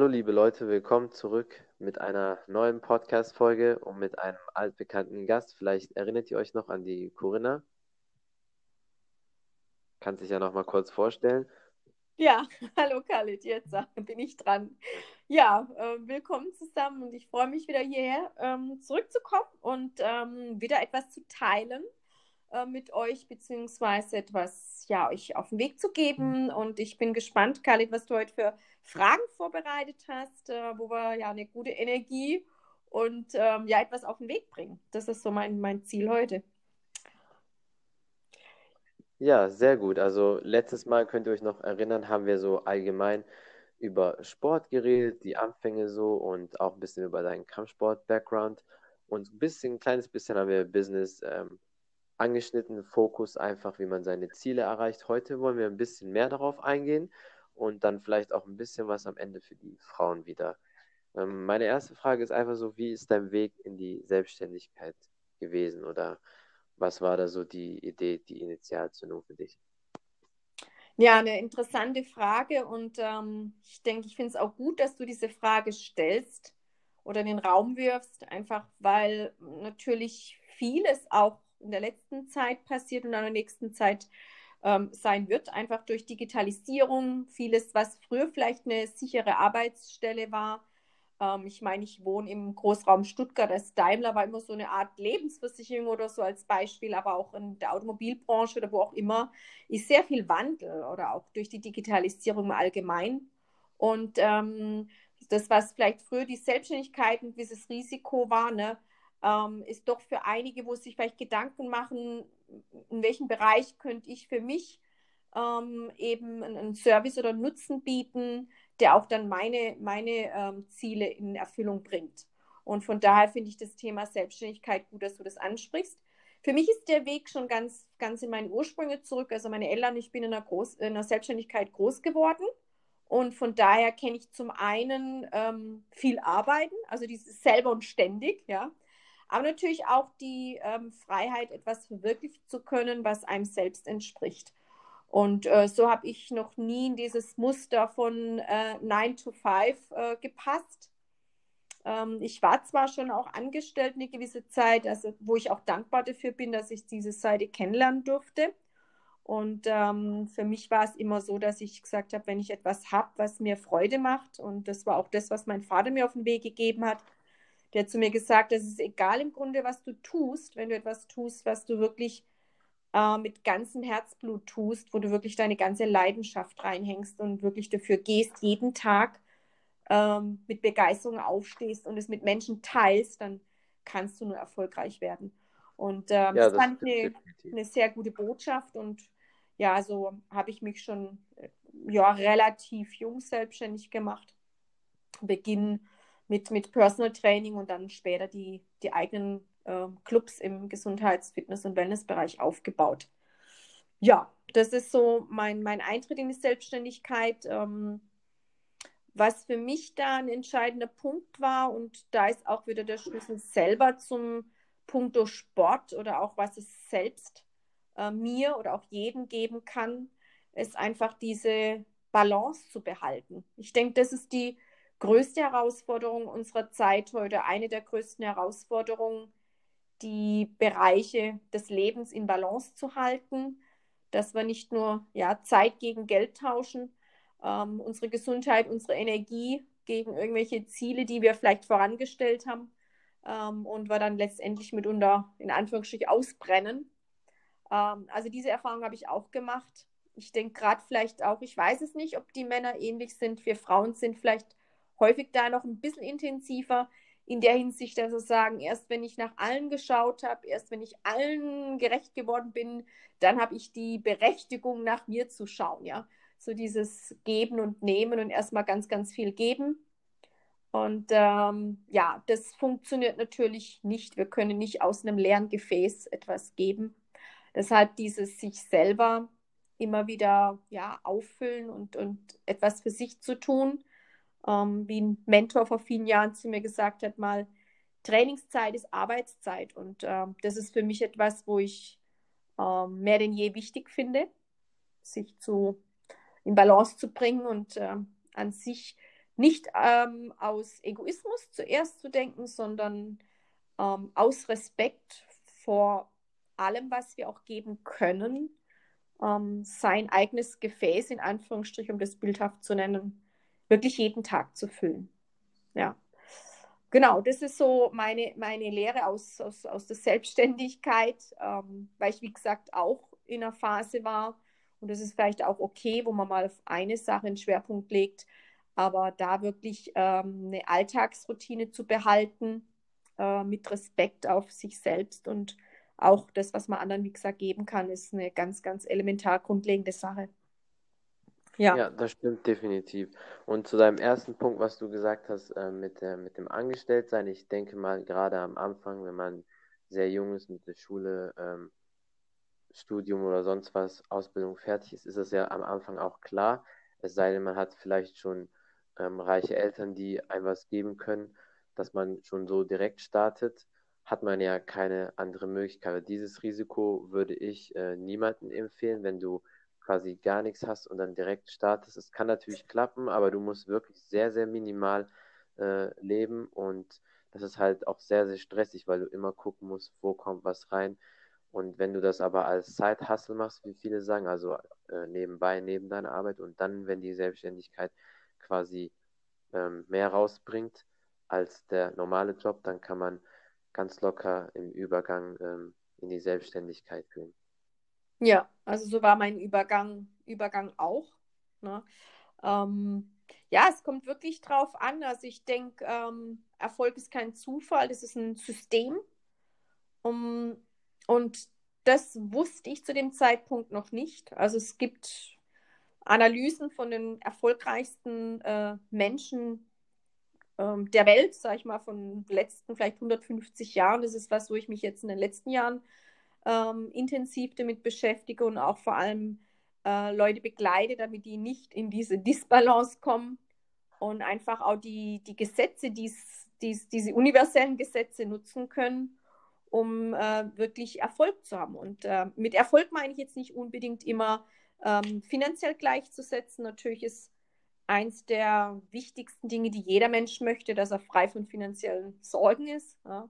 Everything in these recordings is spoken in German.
Hallo liebe Leute, willkommen zurück mit einer neuen Podcast-Folge und mit einem altbekannten Gast. Vielleicht erinnert ihr euch noch an die Corinna. Kann sich ja noch mal kurz vorstellen. Ja, hallo Khalid, jetzt bin ich dran. Ja, äh, willkommen zusammen und ich freue mich wieder hierher ähm, zurückzukommen und ähm, wieder etwas zu teilen äh, mit euch, beziehungsweise etwas ja, euch auf den Weg zu geben. Und ich bin gespannt, Khalid, was du heute für Fragen vorbereitet hast, äh, wo wir ja eine gute Energie und ähm, ja etwas auf den Weg bringen. Das ist so mein, mein Ziel heute. Ja, sehr gut. Also letztes Mal könnt ihr euch noch erinnern, haben wir so allgemein über Sport geredet, die Anfänge so und auch ein bisschen über deinen Kampfsport-Background. Und ein bisschen, ein kleines bisschen haben wir Business ähm, angeschnitten, Fokus einfach, wie man seine Ziele erreicht. Heute wollen wir ein bisschen mehr darauf eingehen und dann vielleicht auch ein bisschen was am Ende für die Frauen wieder. Ähm, meine erste Frage ist einfach so, wie ist dein Weg in die Selbstständigkeit gewesen oder was war da so die Idee, die Initialzündung für dich? Ja, eine interessante Frage und ähm, ich denke, ich finde es auch gut, dass du diese Frage stellst oder in den Raum wirfst, einfach weil natürlich vieles auch in der letzten Zeit passiert und in der nächsten Zeit ähm, sein wird, einfach durch Digitalisierung, vieles, was früher vielleicht eine sichere Arbeitsstelle war. Ähm, ich meine, ich wohne im Großraum Stuttgart, das Daimler war immer so eine Art Lebensversicherung oder so als Beispiel, aber auch in der Automobilbranche oder wo auch immer, ist sehr viel Wandel oder auch durch die Digitalisierung allgemein. Und ähm, das, was vielleicht früher die Selbstständigkeit ein gewisses Risiko war, ne, ähm, ist doch für einige, wo sich vielleicht Gedanken machen, in welchem Bereich könnte ich für mich ähm, eben einen Service oder Nutzen bieten, der auch dann meine, meine ähm, Ziele in Erfüllung bringt. Und von daher finde ich das Thema Selbstständigkeit gut, dass du das ansprichst. Für mich ist der Weg schon ganz, ganz in meine Ursprünge zurück. Also meine Eltern, ich bin in einer, Groß, in einer Selbstständigkeit groß geworden. Und von daher kenne ich zum einen ähm, viel Arbeiten, also dieses selber und ständig, ja aber natürlich auch die ähm, Freiheit, etwas verwirklichen zu können, was einem selbst entspricht. Und äh, so habe ich noch nie in dieses Muster von äh, 9 to 5 äh, gepasst. Ähm, ich war zwar schon auch angestellt eine gewisse Zeit, also wo ich auch dankbar dafür bin, dass ich diese Seite kennenlernen durfte. Und ähm, für mich war es immer so, dass ich gesagt habe, wenn ich etwas habe, was mir Freude macht, und das war auch das, was mein Vater mir auf den Weg gegeben hat, der hat zu mir gesagt, es ist egal im Grunde, was du tust, wenn du etwas tust, was du wirklich äh, mit ganzem Herzblut tust, wo du wirklich deine ganze Leidenschaft reinhängst und wirklich dafür gehst, jeden Tag ähm, mit Begeisterung aufstehst und es mit Menschen teilst, dann kannst du nur erfolgreich werden. Und ähm, ja, das, das fand ich eine, eine, sehr gute Botschaft und ja, so habe ich mich schon äh, ja, relativ jung selbstständig gemacht. Beginn mit, mit Personal Training und dann später die, die eigenen äh, Clubs im Gesundheits-, Fitness- und Wellnessbereich aufgebaut. Ja, das ist so mein, mein Eintritt in die Selbstständigkeit. Ähm, was für mich da ein entscheidender Punkt war, und da ist auch wieder der Schlüssel selber zum Punkto Sport oder auch was es selbst äh, mir oder auch jedem geben kann, ist einfach diese Balance zu behalten. Ich denke, das ist die größte Herausforderung unserer Zeit heute, eine der größten Herausforderungen, die Bereiche des Lebens in Balance zu halten, dass wir nicht nur ja, Zeit gegen Geld tauschen, ähm, unsere Gesundheit, unsere Energie gegen irgendwelche Ziele, die wir vielleicht vorangestellt haben ähm, und wir dann letztendlich mitunter in Anführungsstrichen ausbrennen. Ähm, also diese Erfahrung habe ich auch gemacht. Ich denke gerade vielleicht auch, ich weiß es nicht, ob die Männer ähnlich sind. Wir Frauen sind vielleicht häufig da noch ein bisschen intensiver in der Hinsicht, dass sie sagen, erst wenn ich nach allen geschaut habe, erst wenn ich allen gerecht geworden bin, dann habe ich die Berechtigung, nach mir zu schauen, ja. So dieses Geben und Nehmen und erstmal ganz, ganz viel geben. Und ähm, ja, das funktioniert natürlich nicht. Wir können nicht aus einem leeren Gefäß etwas geben. Deshalb dieses sich selber immer wieder ja, auffüllen und, und etwas für sich zu tun ähm, wie ein Mentor vor vielen Jahren zu mir gesagt hat, mal, Trainingszeit ist Arbeitszeit. Und äh, das ist für mich etwas, wo ich äh, mehr denn je wichtig finde, sich zu in Balance zu bringen und äh, an sich nicht ähm, aus Egoismus zuerst zu denken, sondern ähm, aus Respekt vor allem, was wir auch geben können, ähm, sein eigenes Gefäß, in Anführungsstrichen, um das bildhaft zu nennen, wirklich jeden Tag zu füllen. Ja. Genau, das ist so meine, meine Lehre aus, aus, aus der Selbstständigkeit, ähm, weil ich, wie gesagt, auch in einer Phase war. Und das ist vielleicht auch okay, wo man mal auf eine Sache einen Schwerpunkt legt, aber da wirklich ähm, eine Alltagsroutine zu behalten, äh, mit Respekt auf sich selbst und auch das, was man anderen, wie gesagt, geben kann, ist eine ganz, ganz elementar grundlegende Sache. Ja. ja, das stimmt definitiv. Und zu deinem ersten Punkt, was du gesagt hast äh, mit, äh, mit dem Angestelltsein, ich denke mal, gerade am Anfang, wenn man sehr jung ist mit der Schule, ähm, Studium oder sonst was, Ausbildung fertig ist, ist das ja am Anfang auch klar. Es sei denn, man hat vielleicht schon ähm, reiche Eltern, die einem was geben können, dass man schon so direkt startet, hat man ja keine andere Möglichkeit. Dieses Risiko würde ich äh, niemandem empfehlen, wenn du quasi gar nichts hast und dann direkt startest. Es kann natürlich klappen, aber du musst wirklich sehr, sehr minimal äh, leben und das ist halt auch sehr, sehr stressig, weil du immer gucken musst, wo kommt was rein. Und wenn du das aber als Side-Hustle machst, wie viele sagen, also äh, nebenbei, neben deiner Arbeit und dann, wenn die Selbstständigkeit quasi ähm, mehr rausbringt als der normale Job, dann kann man ganz locker im Übergang ähm, in die Selbstständigkeit gehen. Ja, also so war mein Übergang, Übergang auch. Ne? Ähm, ja, es kommt wirklich drauf an. Also ich denke, ähm, Erfolg ist kein Zufall, das ist ein System. Um, und das wusste ich zu dem Zeitpunkt noch nicht. Also es gibt Analysen von den erfolgreichsten äh, Menschen ähm, der Welt, sage ich mal, von den letzten vielleicht 150 Jahren. Das ist was, wo ich mich jetzt in den letzten Jahren ähm, intensiv damit beschäftige und auch vor allem äh, Leute begleite, damit die nicht in diese Disbalance kommen und einfach auch die, die Gesetze, dies, dies, diese universellen Gesetze nutzen können, um äh, wirklich Erfolg zu haben. Und äh, mit Erfolg meine ich jetzt nicht unbedingt immer ähm, finanziell gleichzusetzen. Natürlich ist eins der wichtigsten Dinge, die jeder Mensch möchte, dass er frei von finanziellen Sorgen ist. Ja.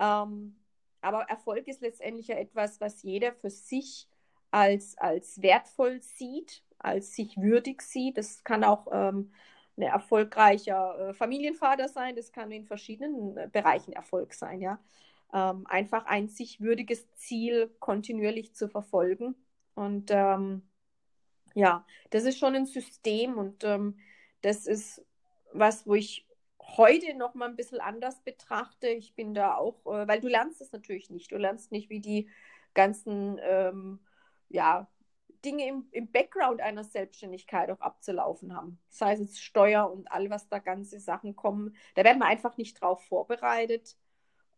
Ähm, aber Erfolg ist letztendlich ja etwas, was jeder für sich als, als wertvoll sieht, als sich würdig sieht. Das kann auch ähm, ein erfolgreicher äh, Familienvater sein, das kann in verschiedenen äh, Bereichen Erfolg sein, ja. Ähm, einfach ein sich würdiges Ziel kontinuierlich zu verfolgen. Und ähm, ja, das ist schon ein System und ähm, das ist was, wo ich heute noch mal ein bisschen anders betrachte. Ich bin da auch, äh, weil du lernst es natürlich nicht. Du lernst nicht, wie die ganzen ähm, ja, Dinge im, im Background einer Selbstständigkeit auch abzulaufen haben. Das heißt jetzt Steuer und all, was da ganze Sachen kommen. Da werden wir einfach nicht drauf vorbereitet.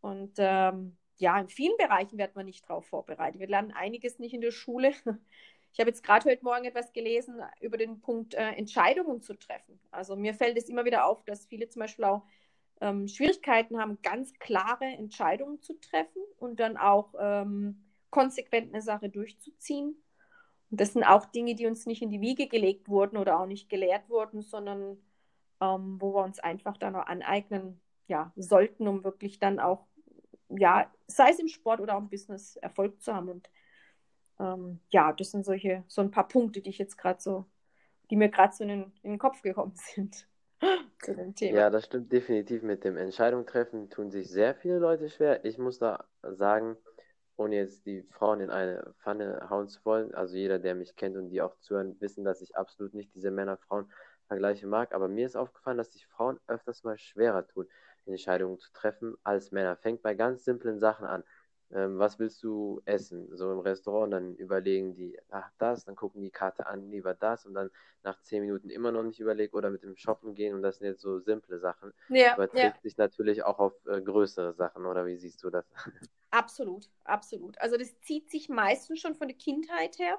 Und ähm, ja, in vielen Bereichen wird man nicht drauf vorbereitet. Wir lernen einiges nicht in der Schule. Ich habe jetzt gerade heute Morgen etwas gelesen über den Punkt äh, Entscheidungen zu treffen. Also mir fällt es immer wieder auf, dass viele zum Beispiel auch ähm, Schwierigkeiten haben, ganz klare Entscheidungen zu treffen und dann auch ähm, konsequent eine Sache durchzuziehen. Und das sind auch Dinge, die uns nicht in die Wiege gelegt wurden oder auch nicht gelehrt wurden, sondern ähm, wo wir uns einfach dann auch aneignen ja, sollten, um wirklich dann auch, ja, sei es im Sport oder auch im Business Erfolg zu haben. Und ähm, ja, das sind solche, so ein paar Punkte, die ich jetzt gerade so, die mir gerade so in den, in den Kopf gekommen sind zu dem Thema. Ja, das stimmt definitiv. Mit dem Entscheidung treffen tun sich sehr viele Leute schwer. Ich muss da sagen, ohne jetzt die Frauen in eine Pfanne hauen zu wollen, also jeder, der mich kennt und die auch zuhören, wissen, dass ich absolut nicht diese Männer-Frauen-Vergleiche mag. Aber mir ist aufgefallen, dass sich Frauen öfters mal schwerer tun, Entscheidungen zu treffen als Männer. Fängt bei ganz simplen Sachen an ähm, was willst du essen? So im Restaurant, dann überlegen die, ach das, dann gucken die Karte an, lieber das und dann nach zehn Minuten immer noch nicht überlegt oder mit dem Shoppen gehen und das sind jetzt so simple Sachen. Ja, Überträgt ja. sich natürlich auch auf äh, größere Sachen, oder wie siehst du das? Absolut, absolut. Also das zieht sich meistens schon von der Kindheit her.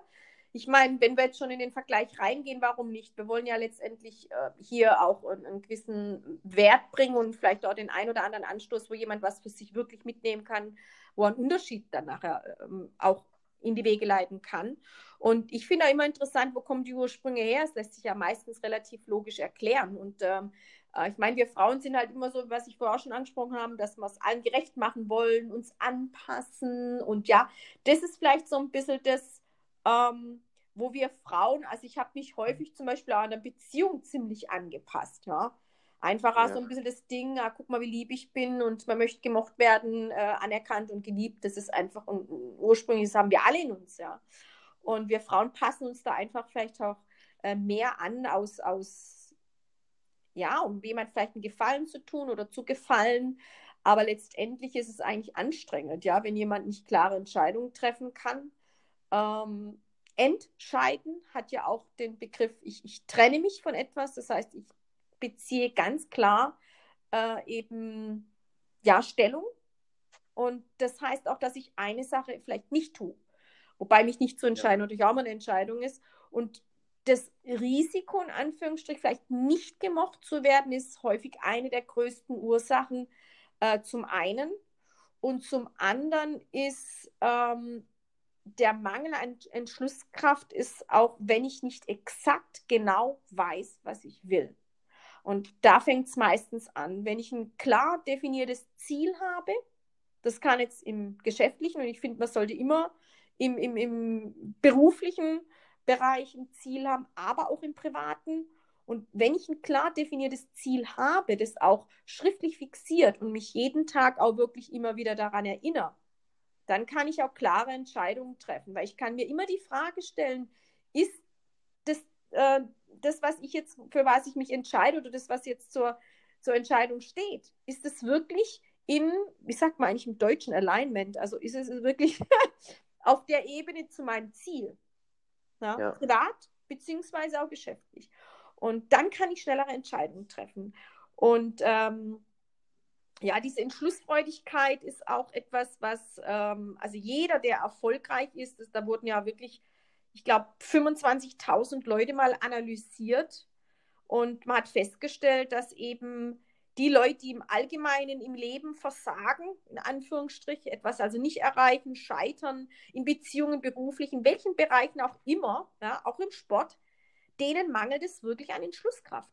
Ich meine, wenn wir jetzt schon in den Vergleich reingehen, warum nicht? Wir wollen ja letztendlich äh, hier auch einen, einen, gewissen Wert bringen und vielleicht auch den ein oder anderen Anstoß, wo jemand was für sich wirklich mitnehmen kann, wo einen Unterschied dann nachher ähm, auch in die Wege leiten kann. Und ich finde auch immer interessant, wo kommen die Ursprünge her? Es lässt sich ja meistens relativ logisch erklären. Und ähm, äh, ich meine, wir Frauen sind halt immer so, was ich vorher auch schon angesprochen habe, dass wir es allen gerecht machen wollen, uns anpassen. Und ja, das ist vielleicht so ein bisschen das, ähm, wo wir Frauen, also ich habe mich häufig zum Beispiel an der Beziehung ziemlich angepasst, ja. Einfach ja. so ein bisschen das Ding, ah, guck mal, wie lieb ich bin und man möchte gemocht werden, äh, anerkannt und geliebt. Das ist einfach, und ursprünglich, das haben wir alle in uns, ja. Und wir Frauen passen uns da einfach vielleicht auch äh, mehr an, aus, aus, ja, um jemand vielleicht einen Gefallen zu tun oder zu gefallen. Aber letztendlich ist es eigentlich anstrengend, ja, wenn jemand nicht klare Entscheidungen treffen kann. Ähm, entscheiden hat ja auch den Begriff, ich, ich trenne mich von etwas. Das heißt, ich beziehe ganz klar äh, eben ja Stellung. Und das heißt auch, dass ich eine Sache vielleicht nicht tue. Wobei mich nicht zu entscheiden ja. natürlich auch mal eine Entscheidung ist. Und das Risiko, in Anführungsstrich, vielleicht nicht gemocht zu werden, ist häufig eine der größten Ursachen äh, zum einen. Und zum anderen ist ähm, der Mangel an Entschlusskraft ist auch, wenn ich nicht exakt genau weiß, was ich will. Und da fängt es meistens an. Wenn ich ein klar definiertes Ziel habe, das kann jetzt im geschäftlichen, und ich finde, man sollte immer im, im, im beruflichen Bereich ein Ziel haben, aber auch im privaten. Und wenn ich ein klar definiertes Ziel habe, das auch schriftlich fixiert und mich jeden Tag auch wirklich immer wieder daran erinnere, dann kann ich auch klare Entscheidungen treffen, weil ich kann mir immer die Frage stellen, ist das äh, das, was ich jetzt, für was ich mich entscheide oder das, was jetzt zur, zur Entscheidung steht, ist es wirklich in, wie sagt man eigentlich im deutschen Alignment, also ist es wirklich auf der Ebene zu meinem Ziel. Ja? Ja. Privat beziehungsweise auch geschäftlich. Und dann kann ich schnellere Entscheidungen treffen. Und ähm, ja, diese Entschlussfreudigkeit ist auch etwas, was, ähm, also jeder, der erfolgreich ist, das, da wurden ja wirklich ich glaube, 25.000 Leute mal analysiert und man hat festgestellt, dass eben die Leute, die im Allgemeinen im Leben versagen, in Anführungsstrichen, etwas also nicht erreichen, scheitern, in Beziehungen, beruflich, in welchen Bereichen auch immer, ja, auch im Sport, denen mangelt es wirklich an Entschlusskraft.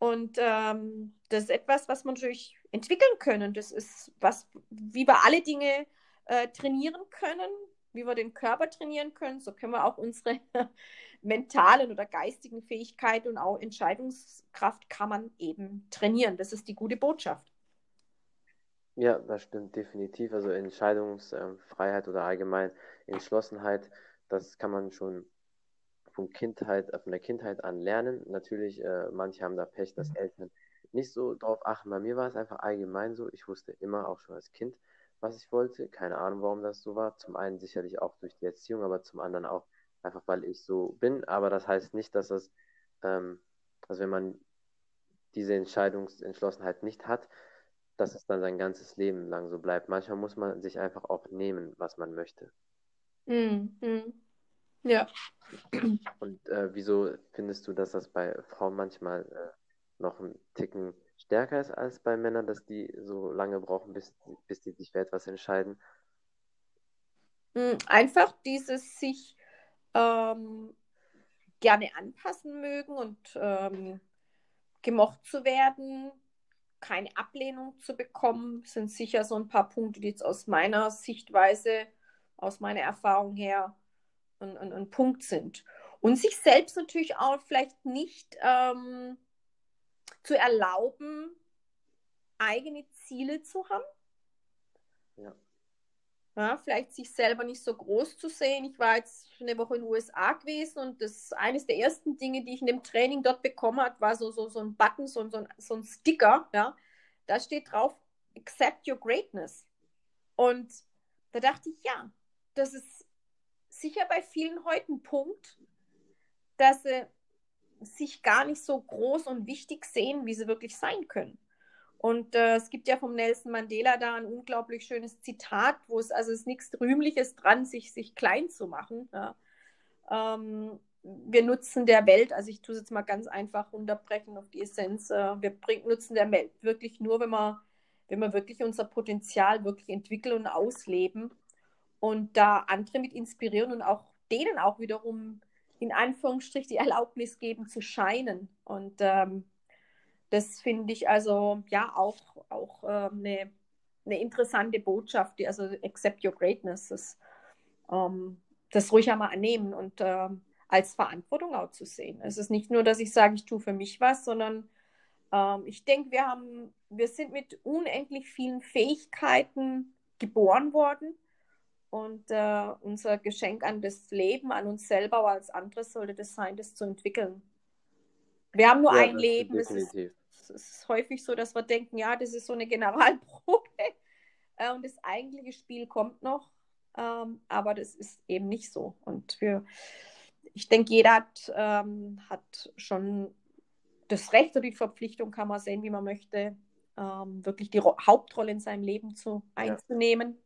Und ähm, das ist etwas, was man natürlich entwickeln können. Das ist was, wie wir alle Dinge äh, trainieren können, wie wir den Körper trainieren können, so können wir auch unsere mentalen oder geistigen Fähigkeiten und auch Entscheidungskraft kann man eben trainieren. Das ist die gute Botschaft. Ja, das stimmt definitiv. Also Entscheidungsfreiheit oder allgemein Entschlossenheit, das kann man schon von Kindheit, von der Kindheit an lernen. Natürlich, äh, manche haben da Pech, dass Eltern nicht so drauf achten. Bei mir war es einfach allgemein so. Ich wusste immer, auch schon als Kind, was ich wollte. Keine Ahnung, warum das so war. Zum einen sicherlich auch durch die Erziehung, aber zum anderen auch einfach, weil ich so bin. Aber das heißt nicht, dass das, ähm, also wenn man diese Entscheidungsentschlossenheit nicht hat, dass es dann sein ganzes Leben lang so bleibt. Manchmal muss man sich einfach auch nehmen, was man möchte. Mhm. Ja. Und äh, wieso findest du, dass das bei Frauen manchmal äh, noch ein Ticken stärker ist als bei Männern, dass die so lange brauchen, bis, bis die sich für etwas entscheiden? Hm, einfach dieses sich ähm, gerne anpassen mögen und ähm, gemocht zu werden, keine Ablehnung zu bekommen, sind sicher so ein paar Punkte, die jetzt aus meiner Sichtweise, aus meiner Erfahrung her ein, ein, ein Punkt sind. Und sich selbst natürlich auch vielleicht nicht ähm, zu erlauben, eigene Ziele zu haben. Ja. ja. Vielleicht sich selber nicht so groß zu sehen. Ich war jetzt eine Woche in den USA gewesen und das eines der ersten Dinge, die ich in dem Training dort bekommen habe, war so, so, so ein Button, so, so, ein, so ein Sticker. Ja. Da steht drauf, accept your greatness. Und da dachte ich, ja, das ist sicher bei vielen heute ein Punkt, dass sie sich gar nicht so groß und wichtig sehen, wie sie wirklich sein können. Und äh, es gibt ja vom Nelson Mandela da ein unglaublich schönes Zitat, wo es also ist nichts Rühmliches dran, sich, sich klein zu machen. Ja. Ähm, wir nutzen der Welt, also ich tue es jetzt mal ganz einfach unterbrechen auf die Essenz, äh, wir bring, nutzen der Welt wirklich nur, wenn wir, wenn wir wirklich unser Potenzial wirklich entwickeln und ausleben und da andere mit inspirieren und auch denen auch wiederum in Anführungsstrich die Erlaubnis geben zu scheinen. Und ähm, das finde ich also ja auch, auch ähm, eine, eine interessante Botschaft, die also accept your greatness, das, ähm, das ruhig einmal annehmen und ähm, als Verantwortung auch zu sehen. Es ist nicht nur, dass ich sage, ich tue für mich was, sondern ähm, ich denke, wir haben, wir sind mit unendlich vielen Fähigkeiten geboren worden. Und äh, unser Geschenk an das Leben, an uns selber, aber als anderes sollte das sein, das zu entwickeln. Wir haben nur ja, ein Leben. Es ist, es ist, häufig so, dass wir denken, ja, das ist so eine Generalprobe. Äh, und das eigentliche Spiel kommt noch. Ähm, aber das ist eben nicht so. Und wir, ich denke, jeder hat, ähm, hat schon das Recht oder die Verpflichtung, kann man sehen, wie man möchte, ähm, wirklich die Ro Hauptrolle in seinem Leben zu, einzunehmen. Ja.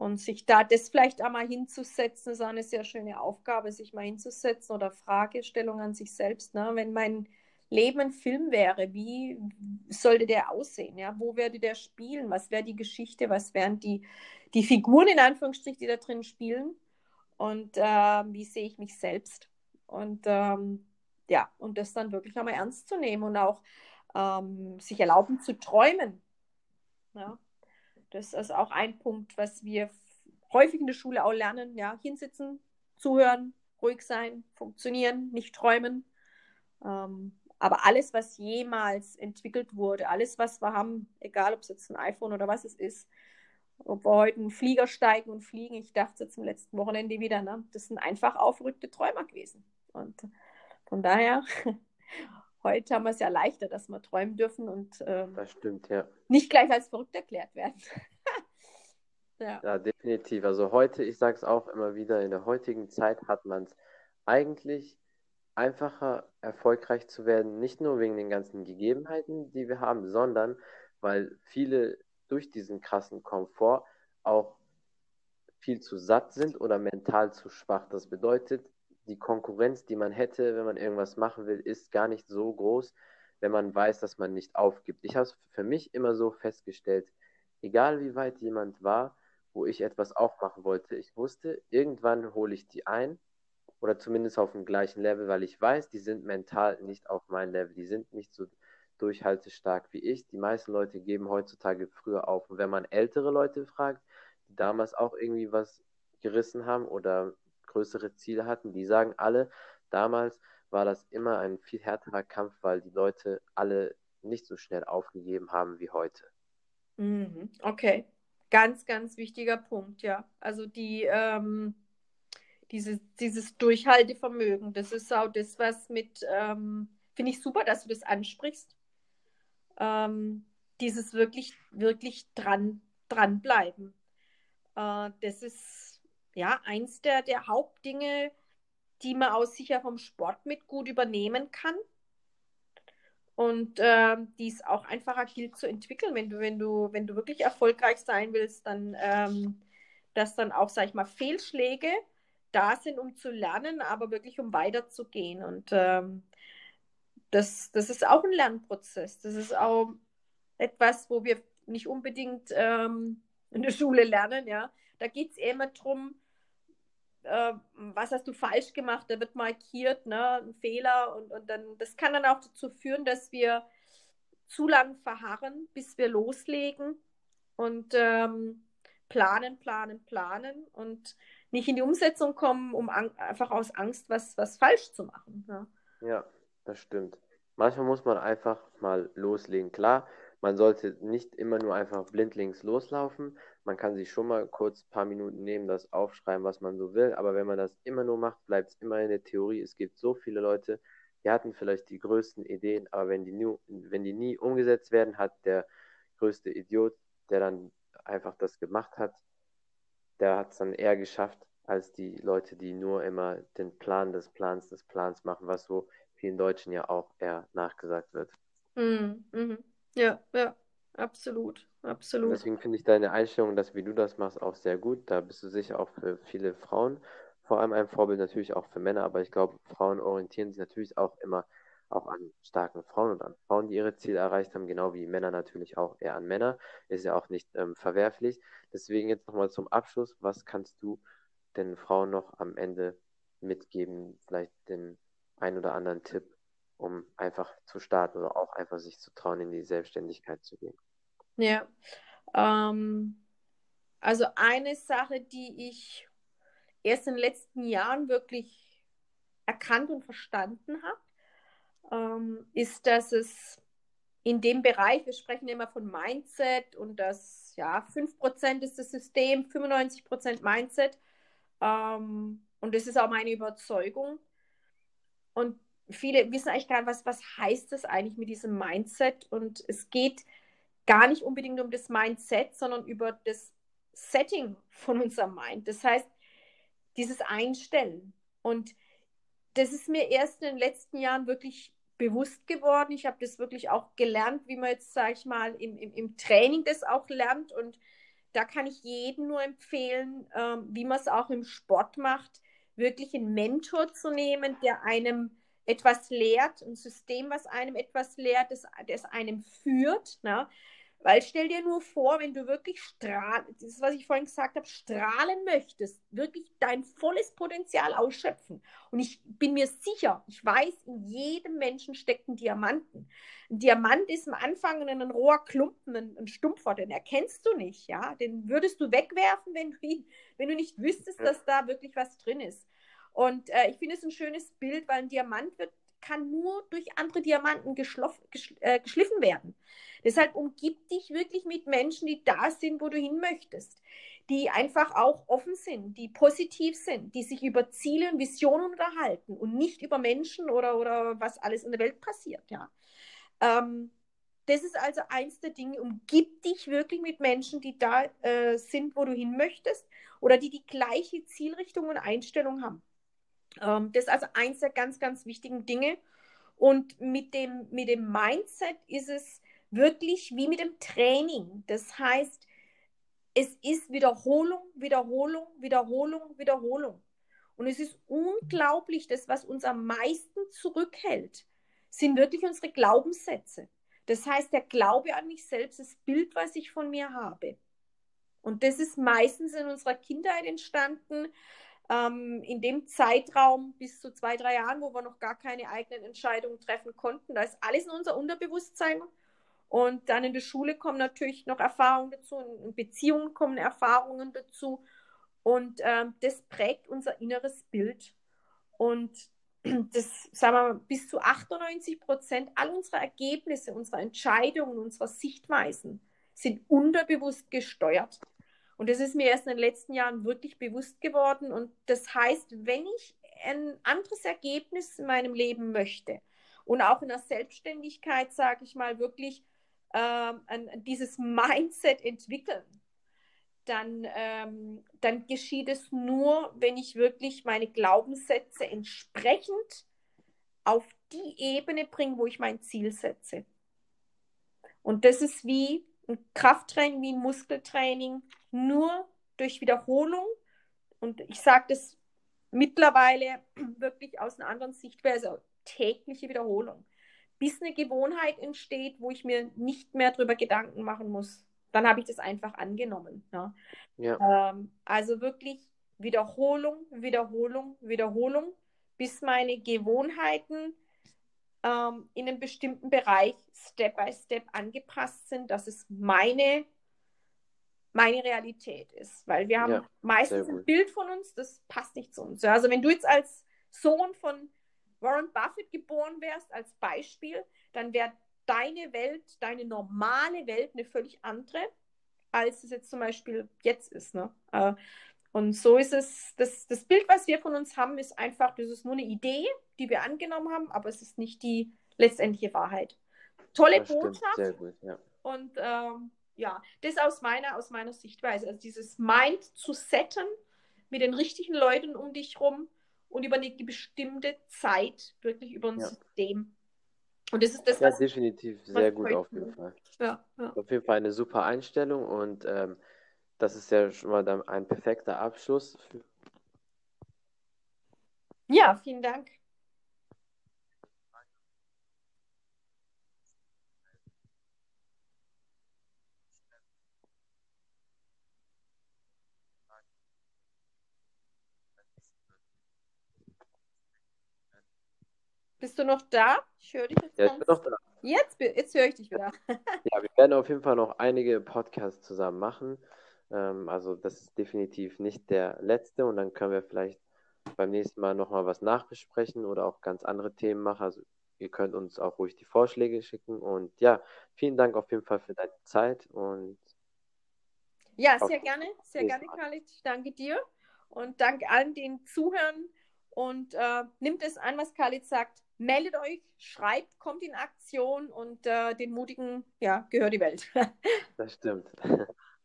Und sich da das vielleicht einmal hinzusetzen, ist auch eine sehr schöne Aufgabe, sich mal hinzusetzen oder Fragestellung an sich selbst. Ne? Wenn mein Leben ein Film wäre, wie sollte der aussehen? Ja? Wo würde der spielen? Was wäre die Geschichte? Was wären die, die Figuren in Anführungsstrichen, die da drin spielen? Und äh, wie sehe ich mich selbst? Und ähm, ja, und das dann wirklich einmal ernst zu nehmen und auch ähm, sich erlauben zu träumen. Ja, das ist auch ein Punkt, was wir häufig in der Schule auch lernen. Ja, hinsitzen, zuhören, ruhig sein, funktionieren, nicht träumen. Ähm, aber alles, was jemals entwickelt wurde, alles, was wir haben, egal ob es jetzt ein iPhone oder was es ist, ob wir heute einen Flieger steigen und fliegen, ich dachte es jetzt am letzten Wochenende wieder, ne? das sind einfach aufgerückte Träumer gewesen. Und von daher, heute haben wir es ja leichter, dass wir träumen dürfen und ähm, stimmt, ja. nicht gleich als verrückt erklärt werden. ja. ja, definitiv. Also heute, ich sage es auch immer wieder, in der heutigen Zeit hat man es eigentlich einfacher, erfolgreich zu werden, nicht nur wegen den ganzen Gegebenheiten, die wir haben, sondern weil viele durch diesen krassen Komfort auch viel zu satt sind oder mental zu schwach. Das bedeutet, die Konkurrenz, die man hätte, wenn man irgendwas machen will, ist gar nicht so groß, wenn man weiß, dass man nicht aufgibt. Ich habe es für mich immer so festgestellt, egal wie weit jemand war, wo ich etwas auch machen wollte, ich wusste, irgendwann hole ich die ein oder zumindest auf dem gleichen Level, weil ich weiß, die sind mental nicht auf mein Level, die sind nicht so durchhaltestark wie ich. Die meisten Leute geben heutzutage früher auf. Und wenn man ältere Leute fragt, die damals auch irgendwie was gerissen haben oder größere Ziele hatten, die sagen alle, damals war das immer ein viel härterer Kampf, weil die Leute alle nicht so schnell aufgegeben haben wie heute. Mhm. Okay, ganz, ganz wichtiger Punkt, ja. Also die, ähm, dieses, dieses Durchhaltevermögen, das ist auch das, was mit, ähm, finde ich super, dass du das ansprichst. Ähm, dieses wirklich, wirklich dran, dranbleiben. Äh, das ist ja, eins der, der Hauptdinge, die man aus sicher vom Sport mit gut übernehmen kann. Und äh, die es auch einfacher gilt zu entwickeln, wenn du, wenn du, wenn du wirklich erfolgreich sein willst, dann, ähm, dass dann auch, sag ich mal, Fehlschläge da sind, um zu lernen, aber wirklich um weiterzugehen. Und ähm, das, das ist auch ein Lernprozess. Das ist auch etwas, wo wir nicht unbedingt ähm, in der Schule lernen, ja. Da geht es immer darum, äh, was hast du falsch gemacht, da wird markiert, ne, ein Fehler und, und dann, das kann dann auch dazu führen, dass wir zu lang verharren, bis wir loslegen und ähm, planen, planen, planen und nicht in die Umsetzung kommen, um einfach aus Angst was, was falsch zu machen. Ja. ja, das stimmt. Manchmal muss man einfach mal loslegen. Klar, man sollte nicht immer nur einfach blindlings loslaufen. Man kann sich schon mal kurz ein paar Minuten nehmen, das aufschreiben, was man so will. Aber wenn man das immer nur macht, bleibt es immer in der Theorie. Es gibt so viele Leute, die hatten vielleicht die größten Ideen, aber wenn die, nie, wenn die nie umgesetzt werden, hat der größte Idiot, der dann einfach das gemacht hat, der hat es dann eher geschafft, als die Leute, die nur immer den Plan des Plans des Plans machen, was so vielen Deutschen ja auch eher nachgesagt wird. Mhm. Mhm. Ja, ja, absolut, absolut. Deswegen finde ich deine Einstellung, dass wie du das machst, auch sehr gut. Da bist du sicher auch für viele Frauen vor allem ein Vorbild natürlich auch für Männer, aber ich glaube, Frauen orientieren sich natürlich auch immer auch an starken Frauen und an Frauen, die ihre Ziele erreicht haben, genau wie Männer natürlich auch eher an Männer. Ist ja auch nicht ähm, verwerflich. Deswegen jetzt nochmal zum Abschluss, was kannst du den Frauen noch am Ende mitgeben, vielleicht den ein oder anderen Tipp, um einfach zu starten oder auch einfach sich zu trauen, in die Selbstständigkeit zu gehen? Ja, ähm, also eine Sache, die ich erst in den letzten Jahren wirklich erkannt und verstanden habe, ähm, ist, dass es in dem Bereich, wir sprechen immer von Mindset und das, ja, 5% ist das System, 95% Mindset. Ähm, und das ist auch meine Überzeugung. Und viele wissen eigentlich gar nicht, was, was heißt das eigentlich mit diesem Mindset. Und es geht gar nicht unbedingt um das Mindset, sondern über das Setting von unserem Mind. Das heißt, dieses Einstellen. Und das ist mir erst in den letzten Jahren wirklich bewusst geworden. Ich habe das wirklich auch gelernt, wie man jetzt, sage ich mal, im, im, im, Training das auch lernt. Und da kann ich jedem nur empfehlen, ähm, wie man es auch im Sport macht, wirklich einen Mentor zu nehmen, der einem etwas lehrt, ein System, was einem etwas lehrt, das, das einem führt. Ne? Weil stell dir nur vor, wenn du wirklich strahlen, das ist, was ich vorhin gesagt habe, strahlen möchtest, wirklich dein volles Potenzial ausschöpfen. Und ich bin mir sicher, ich weiß, in jedem Menschen steckt ein Diamanten. Ein Diamant ist am Anfang ein roher Klumpen, ein, ein Stumpfer, den erkennst du nicht, ja. Den würdest du wegwerfen, wenn du, ihn, wenn du nicht wüsstest, dass da wirklich was drin ist. Und äh, ich finde es ein schönes Bild, weil ein Diamant wird kann nur durch andere Diamanten geschl äh, geschliffen werden. Deshalb umgib dich wirklich mit Menschen, die da sind, wo du hin möchtest, die einfach auch offen sind, die positiv sind, die sich über Ziele und Visionen unterhalten und nicht über Menschen oder, oder was alles in der Welt passiert. Ja. Ähm, das ist also eins der Dinge. Umgib dich wirklich mit Menschen, die da äh, sind, wo du hin möchtest oder die die gleiche Zielrichtung und Einstellung haben. Ähm, das ist also eins der ganz, ganz wichtigen Dinge. Und mit dem, mit dem Mindset ist es wirklich wie mit dem Training. Das heißt, es ist Wiederholung, Wiederholung, Wiederholung, Wiederholung. Und es ist unglaublich, das, was uns am meisten zurückhält, sind wirklich unsere Glaubenssätze. Das heißt, der Glaube an mich selbst, das Bild, was ich von mir habe. Und das ist meistens in unserer Kindheit entstanden, ähm, in dem Zeitraum bis zu zwei, drei Jahren, wo wir noch gar keine eigenen Entscheidungen treffen konnten. Da ist alles in unser Unterbewusstsein. Und dann in der Schule kommen natürlich noch Erfahrungen dazu, in Beziehungen kommen Erfahrungen dazu. Und ähm, das prägt unser inneres Bild. Und das, sagen wir mal, bis zu 98 Prozent all unserer Ergebnisse, unserer Entscheidungen, unserer Sichtweisen sind unterbewusst gesteuert. Und das ist mir erst in den letzten Jahren wirklich bewusst geworden. Und das heißt, wenn ich ein anderes Ergebnis in meinem Leben möchte und auch in der Selbstständigkeit, sage ich mal, wirklich ähm, ein, dieses Mindset entwickeln, dann, ähm, dann geschieht es nur, wenn ich wirklich meine Glaubenssätze entsprechend auf die Ebene bringe, wo ich mein Ziel setze. Und das ist wie ein Krafttraining, wie ein Muskeltraining, nur durch Wiederholung. Und ich sage das mittlerweile wirklich aus einer anderen Sichtweise, also tägliche Wiederholung. Bis eine Gewohnheit entsteht, wo ich mir nicht mehr darüber Gedanken machen muss. Dann habe ich das einfach angenommen. Ja. ja. Ähm, also wirklich Wiederholung, Wiederholung, Wiederholung, bis meine Gewohnheiten ähm, in einem bestimmten Bereich Step by Step angepasst sind, dass es meine, meine Realität ist. Weil wir haben ja, meistens ein Bild von uns, das passt nicht zu uns. Also wenn du jetzt als Sohn von Warren Buffett geboren wärst, als Beispiel, dann wäre deine Welt, deine normale Welt eine völlig andere, als es jetzt zum Beispiel jetzt ist. Ne? Und so ist es, das, das Bild, was wir von uns haben, ist einfach, das ist nur eine Idee, die wir angenommen haben, aber es ist nicht die letztendliche Wahrheit. Tolle das Botschaft. Sehr gut, ja. Und ähm, ja, das aus meiner, aus meiner Sichtweise. Also dieses Mind zu setten mit den richtigen Leuten um dich rum und über eine bestimmte Zeit wirklich über ein ja. System. Und das ist das, ja, was definitiv sehr gut auf jeden Fall. Ja, ja, Auf jeden Fall eine super Einstellung und ähm, das ist ja schon mal ein perfekter Abschluss. Ja, vielen Dank. Bist du noch da? Ich höre dich jetzt. Ja, ich bin noch da. Jetzt, jetzt höre ich dich wieder. ja, wir werden auf jeden Fall noch einige Podcasts zusammen machen. Ähm, also das ist definitiv nicht der letzte und dann können wir vielleicht beim nächsten Mal nochmal was nachbesprechen oder auch ganz andere Themen machen. Also ihr könnt uns auch ruhig die Vorschläge schicken und ja, vielen Dank auf jeden Fall für deine Zeit und ja, sehr gerne, sehr gerne, Khalid. Ich danke dir und danke allen, die zuhören und äh, nimmt es an, was Khalid sagt. Meldet euch, schreibt, kommt in Aktion und äh, den Mutigen ja, gehört die Welt. das stimmt.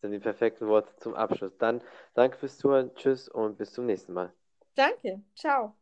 Sind die perfekten Worte zum Abschluss. Dann danke fürs Zuhören, tschüss und bis zum nächsten Mal. Danke, ciao.